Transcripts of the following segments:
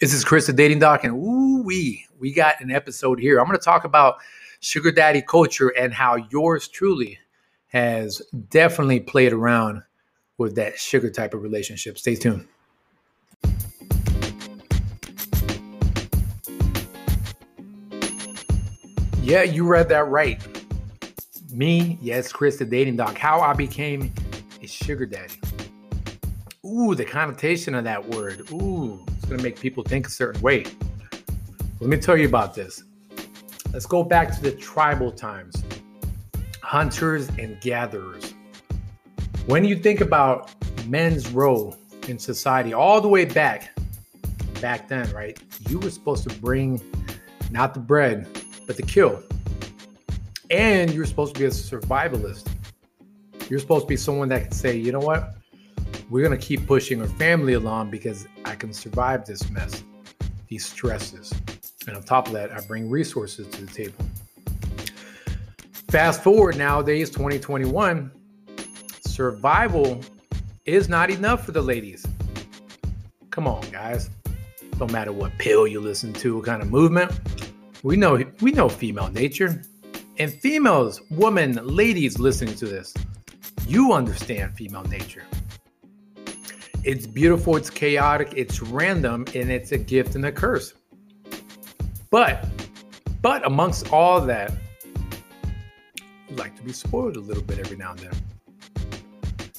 This is Chris the Dating Doc, and ooh wee, we got an episode here. I'm going to talk about sugar daddy culture and how yours truly has definitely played around with that sugar type of relationship. Stay tuned. Yeah, you read that right. Me, yes, Chris the Dating Doc. How I became a sugar daddy. Ooh, the connotation of that word. Ooh, going to make people think a certain way. Let me tell you about this. Let's go back to the tribal times hunters and gatherers. When you think about men's role in society, all the way back, back then, right? You were supposed to bring not the bread, but the kill. And you're supposed to be a survivalist. You're supposed to be someone that can say, you know what? we're going to keep pushing our family along because I can survive this mess, these stresses. And on top of that, I bring resources to the table. Fast forward nowadays, 2021, survival is not enough for the ladies. Come on, guys. No matter what pill you listen to, what kind of movement, we know we know female nature. And females, women, ladies listening to this, you understand female nature. It's beautiful, it's chaotic, it's random, and it's a gift and a curse. But, but amongst all that, you like to be spoiled a little bit every now and then.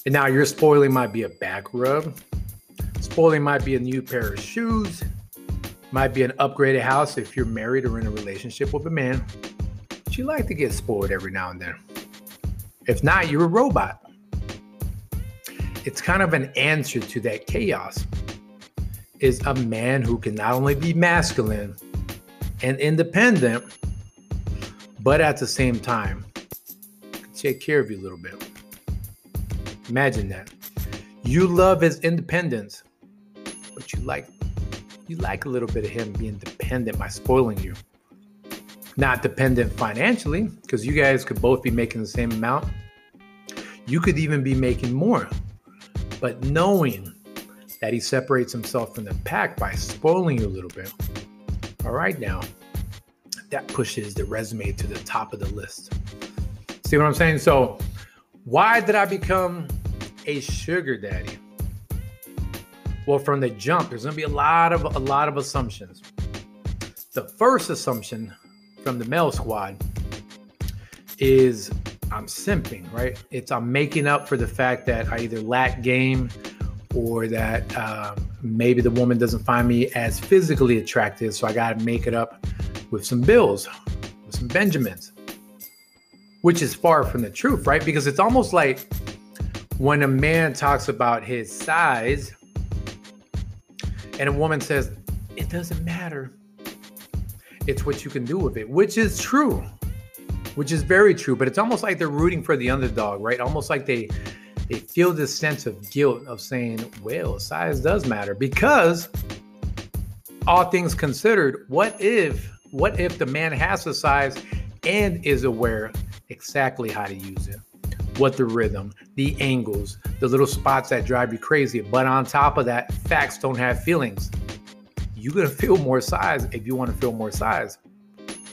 And now your spoiling might be a back rub. Spoiling might be a new pair of shoes. Might be an upgraded house if you're married or in a relationship with a man. But you like to get spoiled every now and then. If not, you're a robot it's kind of an answer to that chaos is a man who can not only be masculine and independent but at the same time take care of you a little bit. Imagine that. You love his independence but you like you like a little bit of him being dependent by spoiling you. Not dependent financially because you guys could both be making the same amount. You could even be making more but knowing that he separates himself from the pack by spoiling you a little bit, all right, now that pushes the resume to the top of the list. See what I'm saying? So, why did I become a sugar daddy? Well, from the jump, there's going to be a lot of a lot of assumptions. The first assumption from the male squad is I'm simping, right? It's I'm making up for the fact that I either lack game or that um, maybe the woman doesn't find me as physically attractive. So I got to make it up with some bills, with some Benjamins, which is far from the truth, right? Because it's almost like when a man talks about his size and a woman says, it doesn't matter. It's what you can do with it, which is true which is very true. But it's almost like they're rooting for the underdog, right? Almost like they they feel this sense of guilt of saying, "Well, size does matter," because all things considered, what if what if the man has the size and is aware exactly how to use it? What the rhythm, the angles, the little spots that drive you crazy. But on top of that, facts don't have feelings. You're gonna feel more size if you want to feel more size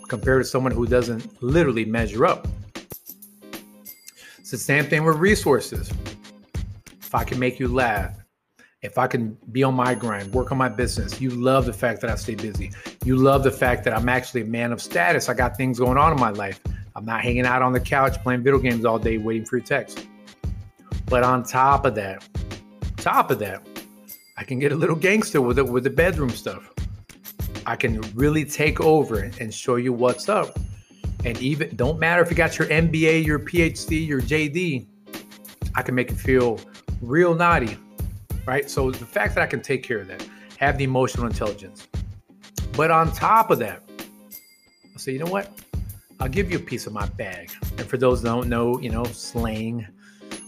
compared to someone who doesn't literally measure up. It's the same thing with resources. If I can make you laugh, if I can be on my grind, work on my business, you love the fact that I stay busy. You love the fact that I'm actually a man of status. I got things going on in my life. I'm not hanging out on the couch playing video games all day waiting for your text. But on top of that, top of that, I can get a little gangster with it with the bedroom stuff. I can really take over and show you what's up. And even don't matter if you got your MBA, your PhD, your JD, I can make it feel real naughty, right? So the fact that I can take care of that, have the emotional intelligence. But on top of that, I'll say, you know what? I'll give you a piece of my bag. And for those that don't know, you know, slang,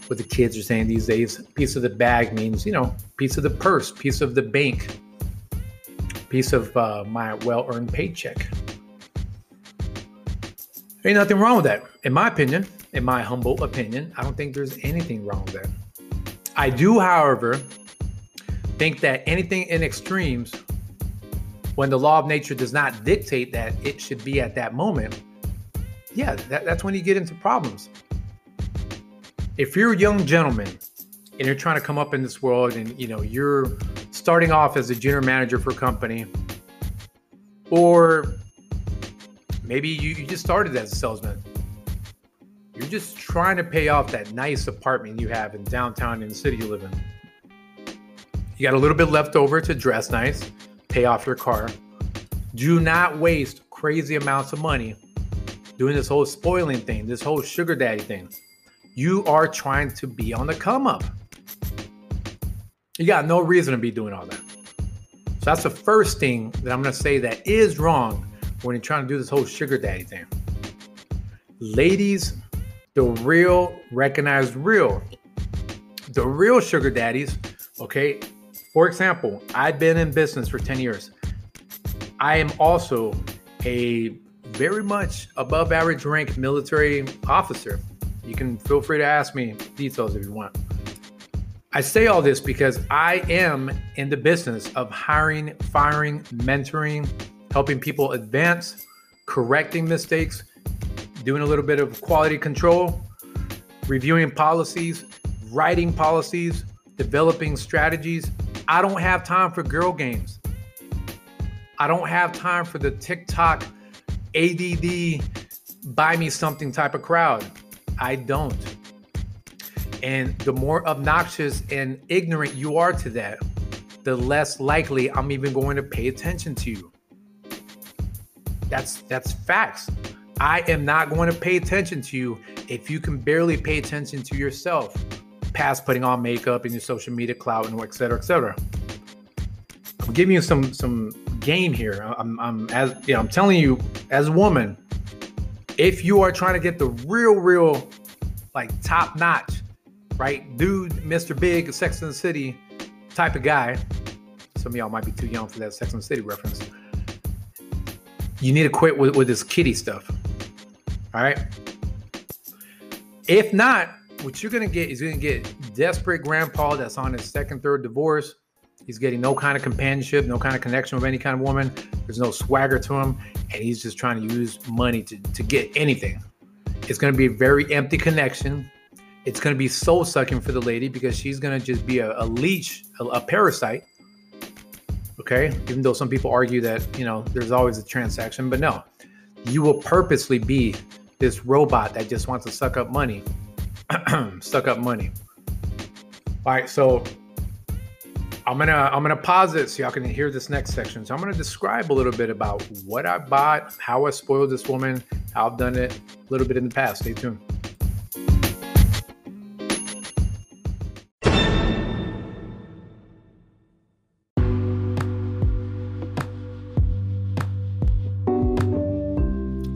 what the kids are saying these days, piece of the bag means, you know, piece of the purse, piece of the bank, piece of uh, my well earned paycheck. Ain't nothing wrong with that. In my opinion, in my humble opinion, I don't think there's anything wrong with that. I do, however, think that anything in extremes when the law of nature does not dictate that it should be at that moment, yeah, that, that's when you get into problems. If you're a young gentleman and you're trying to come up in this world and you know you're starting off as a junior manager for a company, or maybe you, you just started as a salesman. You're just trying to pay off that nice apartment you have in downtown in the city you live in. You got a little bit left over to dress nice, pay off your car. Do not waste crazy amounts of money doing this whole spoiling thing, this whole sugar daddy thing. You are trying to be on the come up. You got no reason to be doing all that. So that's the first thing that I'm going to say that is wrong when you're trying to do this whole sugar daddy thing. Ladies, the real recognized real. The real sugar daddies, okay? For example, I've been in business for 10 years. I am also a very much above average rank military officer. You can feel free to ask me details if you want. I say all this because I am in the business of hiring, firing, mentoring, helping people advance, correcting mistakes, doing a little bit of quality control, reviewing policies, writing policies, developing strategies. I don't have time for girl games. I don't have time for the TikTok ADD buy me something type of crowd. I don't. And the more obnoxious and ignorant you are to that, the less likely I'm even going to pay attention to you. That's that's facts. I am not going to pay attention to you if you can barely pay attention to yourself, past putting on makeup and your social media clout and et cetera, et cetera. I'm giving you some some game here. I'm, I'm as you know, I'm telling you, as a woman, if you are trying to get the real, real, like top notch right? Dude, Mr. Big, Sex and the City type of guy. Some of y'all might be too young for that Sex and the City reference. You need to quit with, with this kitty stuff. All right. If not, what you're gonna get is you're gonna get desperate grandpa that's on his second, third divorce. He's getting no kind of companionship, no kind of connection with any kind of woman. There's no swagger to him, and he's just trying to use money to, to get anything. It's gonna be a very empty connection it's going to be soul sucking for the lady because she's going to just be a, a leech, a, a, parasite. Okay. Even though some people argue that, you know, there's always a transaction, but no, you will purposely be this robot that just wants to suck up money. suck up money. All right. So I'm going to, I'm going to pause it so y'all can hear this next section. So I'm going to describe a little bit about what I bought, how I spoiled this woman, how I've done it a little bit in the past. Stay tuned.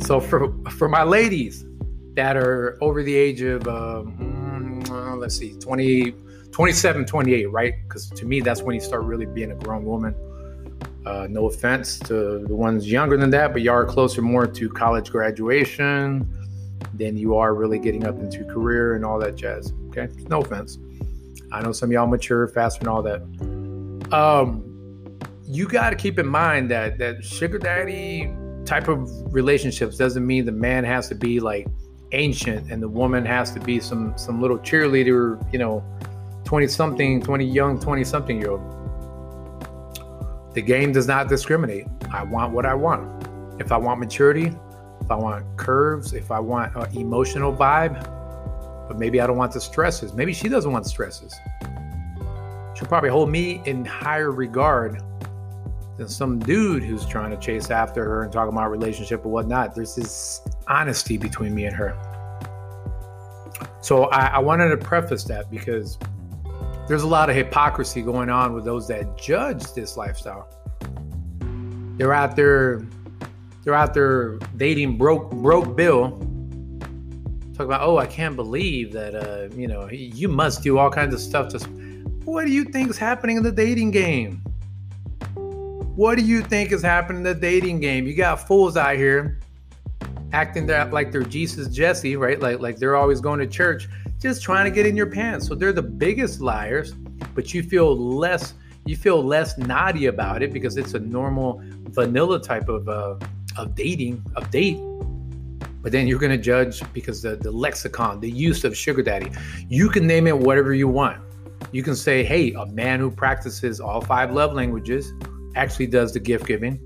So for for my ladies that are over the age of um, uh, let's see 20 27 28 right? Because to me that's when you start really being a grown woman. Uh, no offense to the ones younger than that but you are closer more to college graduation than you are really getting up into career and all that jazz okay? No offense. I know some y'all mature faster and all that. Um you got to keep in mind that that sugar daddy type of relationships doesn't mean the man has to be like ancient and the woman has to be some some little cheerleader, you know, 20 something, 20 young, 20 something year old. The game does not discriminate. I want what I want. If I want maturity, if I want curves, if I want an emotional vibe, but maybe I don't want the stresses. Maybe she doesn't want stresses. She'll probably hold me in higher regard than some dude who's trying to chase after her and talk about relationship or whatnot. There's this honesty between me and her. So I, I wanted to preface that because there's a lot of hypocrisy going on with those that judge this lifestyle. They're out there, they're out there dating broke broke Bill. Talk about, oh, I can't believe that uh, you know, you must do all kinds of stuff to what do you think is happening in the dating game? What do you think is happening in the dating game? You got fools out here acting that like they're Jesus Jesse, right? Like like they're always going to church, just trying to get in your pants. So they're the biggest liars, but you feel less You feel less naughty about it because it's a normal vanilla type of uh, of dating of date. But then you're gonna judge because the the lexicon, the use of sugar daddy. You can name it whatever you want. You can say, hey, a man who practices all five love languages actually does the gift giving.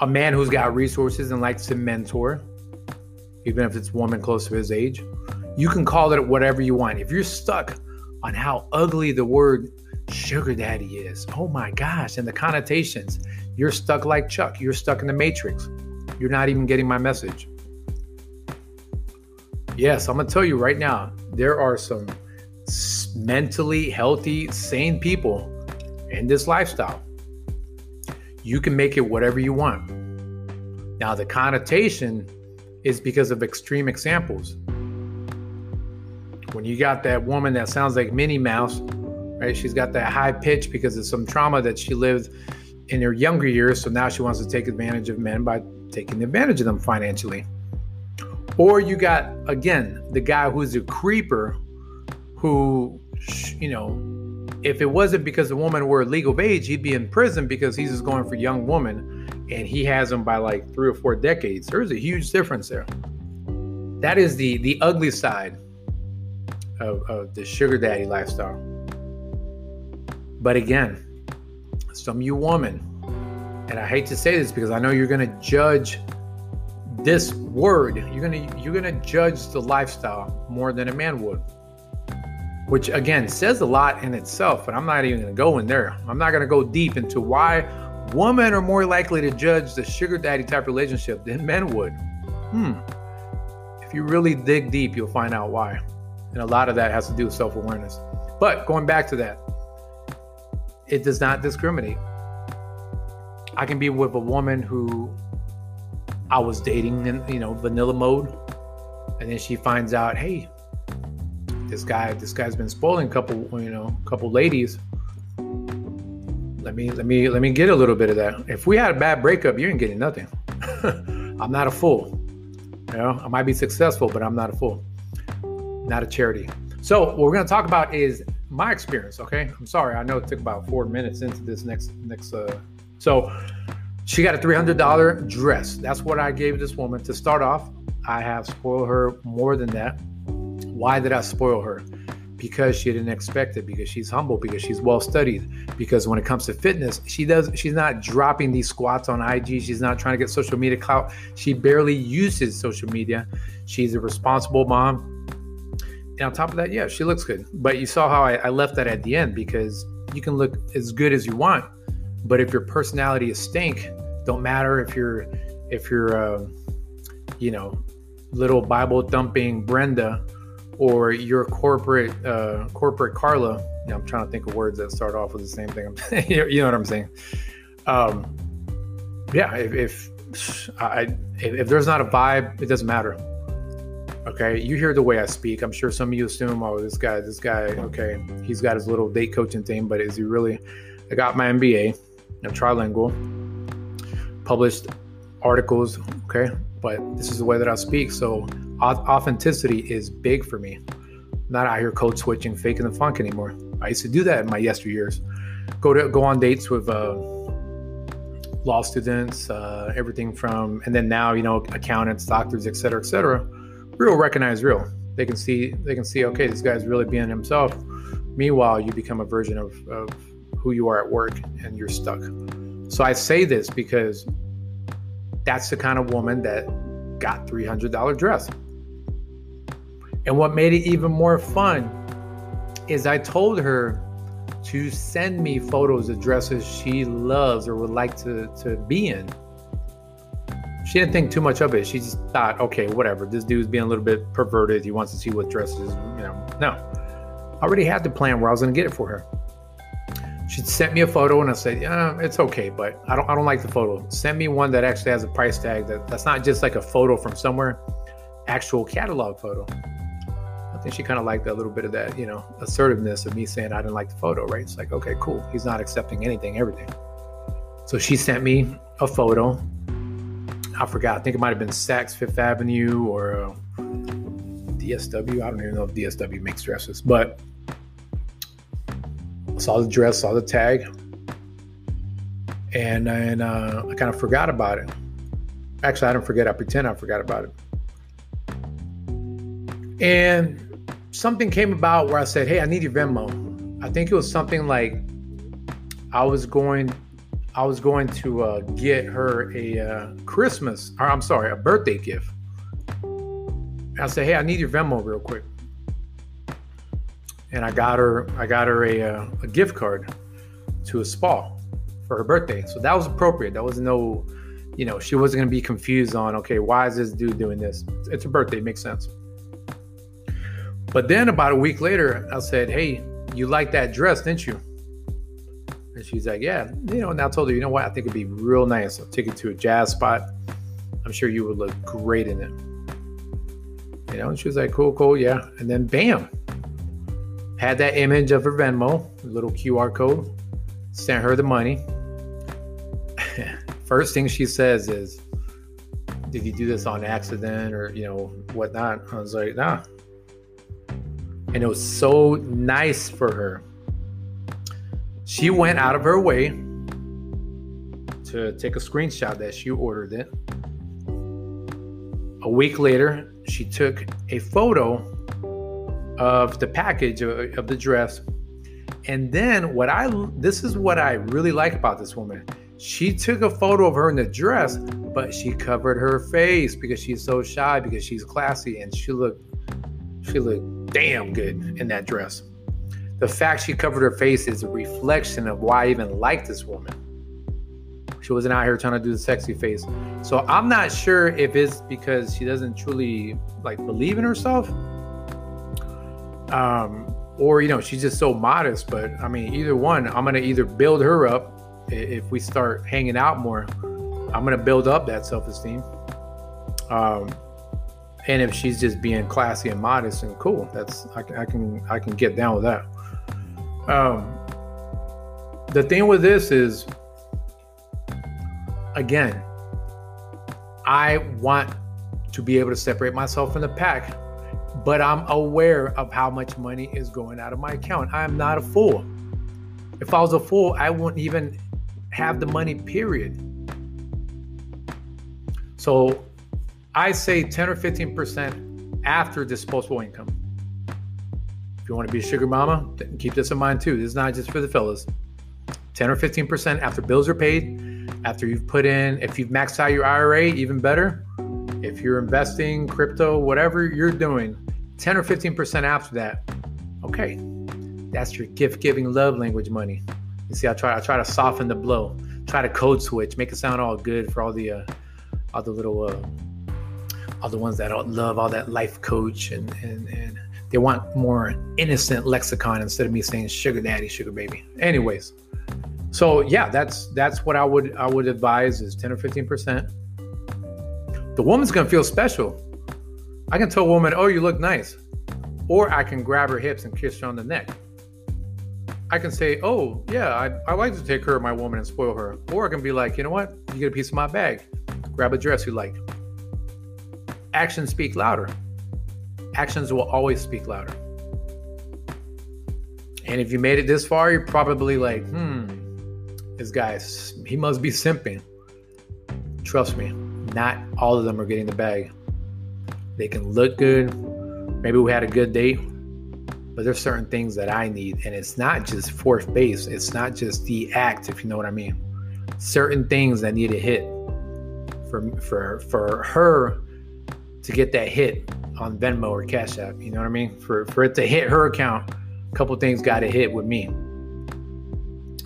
A man who's got resources and likes to mentor, even if it's a woman close to his age. You can call it whatever you want. If you're stuck on how ugly the word sugar daddy is, oh my gosh, and the connotations, you're stuck like Chuck. You're stuck in the matrix. You're not even getting my message. Yes, I'm going to tell you right now, there are some mentally healthy, sane people in this lifestyle. You can make it whatever you want. Now, the connotation is because of extreme examples. When you got that woman that sounds like Minnie Mouse, right? She's got that high pitch because of some trauma that she lived in her younger years. So now she wants to take advantage of men by taking advantage of them financially. Or you got, again, the guy who's a creeper who, you know, if it wasn't because the woman were legal of age, he'd be in prison because he's just going for young woman and he has them by like three or four decades. There's a huge difference there. That is the the ugly side of, of the sugar daddy lifestyle. But again, some you woman, and I hate to say this because I know you're gonna judge this word, you're gonna you're gonna judge the lifestyle more than a man would which again says a lot in itself, but I'm not even going to go in there. I'm not going to go deep into why women are more likely to judge the sugar daddy type relationship than men would. Hmm. If you really dig deep, you'll find out why. And a lot of that has to do with self awareness. But going back to that, it does not discriminate. I can be with a woman who I was dating in, you know, vanilla mode. And then she finds out, hey, this guy this guy's been spoiling a couple you know a couple ladies. Let me let me let me get a little bit of that. If we had a bad breakup you ain't getting nothing. I'm not a fool. You know i might be successful but i'm not a fool. Not a charity. So what we're going to talk about is my experience okay? I'm sorry i know it took about four minutes into this next next uh so she got a $300 dress. That's what i gave this woman. To start off i have spoiled her more than that why did I spoil her? Because she didn't expect it, because she's humble, because she's well studied, because when it comes to fitness, she does she's not dropping these squats on IG, she's not trying to get social media clout. She barely uses social media. She's a responsible mom. And on top of that, yeah, she looks good. But you saw how I, I left that at the end because you can look as good as you want, but if your personality is stink, don't matter if you're if you're uh, you know little Bible thumping Brenda or your corporate uh, corporate Carla. I'm trying to think of words that start off with the same thing. you know what I'm saying? Um, yeah, if, if I if, if there's not a vibe, it doesn't matter. Okay, you hear the way I speak. I'm sure some of you assume, oh, this guy, this guy, okay, he's got his little date coaching thing, but is he really? I got my MBA. I'm trilingual. Published articles. Okay, but this is the way that I speak. So authenticity is big for me. I'm not out here code switching, faking the funk anymore. I used to do that in my yesteryears. Go to go on dates with uh, law students, uh, everything from, and then now you know accountants, doctors, et cetera, et cetera. Real recognize real. They can see they can see okay, this guy's really being himself. Meanwhile, you become a version of, of who you are at work, and you're stuck. So I say this because that's the kind of woman that got $300 dress. And what made it even more fun is I told her to send me photos of dresses she loves or would like to, to be in. She didn't think too much of it. She just thought, okay, whatever. This dude's being a little bit perverted. He wants to see what dresses, you know. No. I already had the plan where I was going to get it for her. She sent me a photo and I said, yeah, it's okay, but I don't, I don't like the photo. Send me one that actually has a price tag that, that's not just like a photo from somewhere, actual catalog photo think she kind of liked a little bit of that, you know, assertiveness of me saying I didn't like the photo, right? It's like, okay, cool. He's not accepting anything, everything. So she sent me a photo. I forgot. I think it might have been Saks Fifth Avenue or uh, DSW. I don't even know if DSW makes dresses, but saw the dress, saw the tag, and and uh, I kind of forgot about it. Actually, I didn't forget. I pretend I forgot about it. And something came about where I said, "Hey, I need your Venmo." I think it was something like I was going, I was going to uh, get her a uh, Christmas, or I'm sorry, a birthday gift. I said, "Hey, I need your Venmo real quick." And I got her, I got her a, uh, a gift card to a spa for her birthday. So that was appropriate. That was no, you know, she wasn't going to be confused on, okay, why is this dude doing this? It's her birthday, makes sense. But then about a week later, I said, hey, you like that dress, didn't you? And she's like, yeah, you know, and I told her, you know what? I think it'd be real nice. I'll take it to a jazz spot. I'm sure you would look great in it. You know, and she was like, cool, cool, yeah. And then bam, had that image of her Venmo, little QR code, sent her the money. First thing she says is, Did you do this on accident or, you know, whatnot? I was like, Nah. And it was so nice for her. She went out of her way to take a screenshot that she ordered it. A week later, she took a photo of the package of, of the dress and then what I this is what I really like about this woman. She took a photo of her in the dress, but she covered her face because she's so shy because she's classy and she looked she looked damn good in that dress. The fact she covered her face is a reflection of why I even like this woman. She wasn't out here trying to do the sexy face. So I'm not sure if it's because she doesn't truly like believe in herself. Um, or you know she's just so modest but i mean either one i'm gonna either build her up if we start hanging out more i'm gonna build up that self-esteem um, and if she's just being classy and modest and cool that's i can i can, I can get down with that um, the thing with this is again i want to be able to separate myself from the pack but I'm aware of how much money is going out of my account. I am not a fool. If I was a fool, I wouldn't even have the money, period. So I say 10 or 15% after disposable income. If you want to be a sugar mama, keep this in mind too. This is not just for the fellas. 10 or 15% after bills are paid, after you've put in, if you've maxed out your IRA, even better. If you're investing, crypto, whatever you're doing, 10 or 15% after that, okay, that's your gift giving love language money. You see, I try I try to soften the blow, try to code switch, make it sound all good for all the uh, all the little uh, all the ones that love all that life coach and and and they want more innocent lexicon instead of me saying sugar daddy, sugar baby. Anyways, so yeah, that's that's what I would I would advise is 10 or 15 percent. The woman's gonna feel special I can tell a woman, oh, you look nice. Or I can grab her hips and kiss her on the neck. I can say, oh, yeah, I, I like to take care of my woman and spoil her. Or I can be like, you know what? You get a piece of my bag. Grab a dress you like. Actions speak louder. Actions will always speak louder. And if you made it this far, you're probably like, hmm, this guy, he must be simping. Trust me, not all of them are getting the bag. They can look good. Maybe we had a good date, but there's certain things that I need. And it's not just fourth base, it's not just the act, if you know what I mean. Certain things that need a hit for for for her to get that hit on Venmo or Cash App. You know what I mean? For for it to hit her account, a couple things got to hit with me.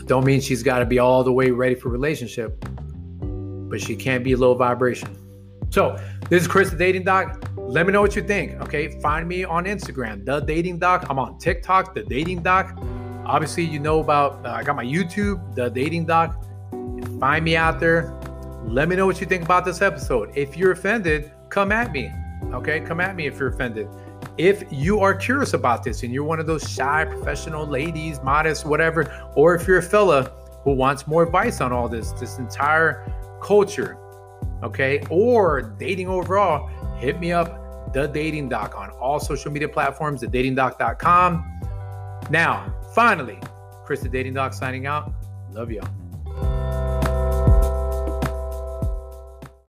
Don't mean she's got to be all the way ready for relationship, but she can't be low vibration. So this is Chris the Dating Doc. Let me know what you think. Okay, find me on Instagram, the Dating Doc. I'm on TikTok, the Dating Doc. Obviously, you know about uh, I got my YouTube, the Dating Doc. Find me out there. Let me know what you think about this episode. If you're offended, come at me. Okay, come at me if you're offended. If you are curious about this and you're one of those shy professional ladies, modest, whatever, or if you're a fella who wants more advice on all this, this entire culture, okay, or dating overall, hit me up, The Dating Doc, on all social media platforms, thedatingdoc.com. Now, finally, Chris the Dating Doc signing out. Love y'all.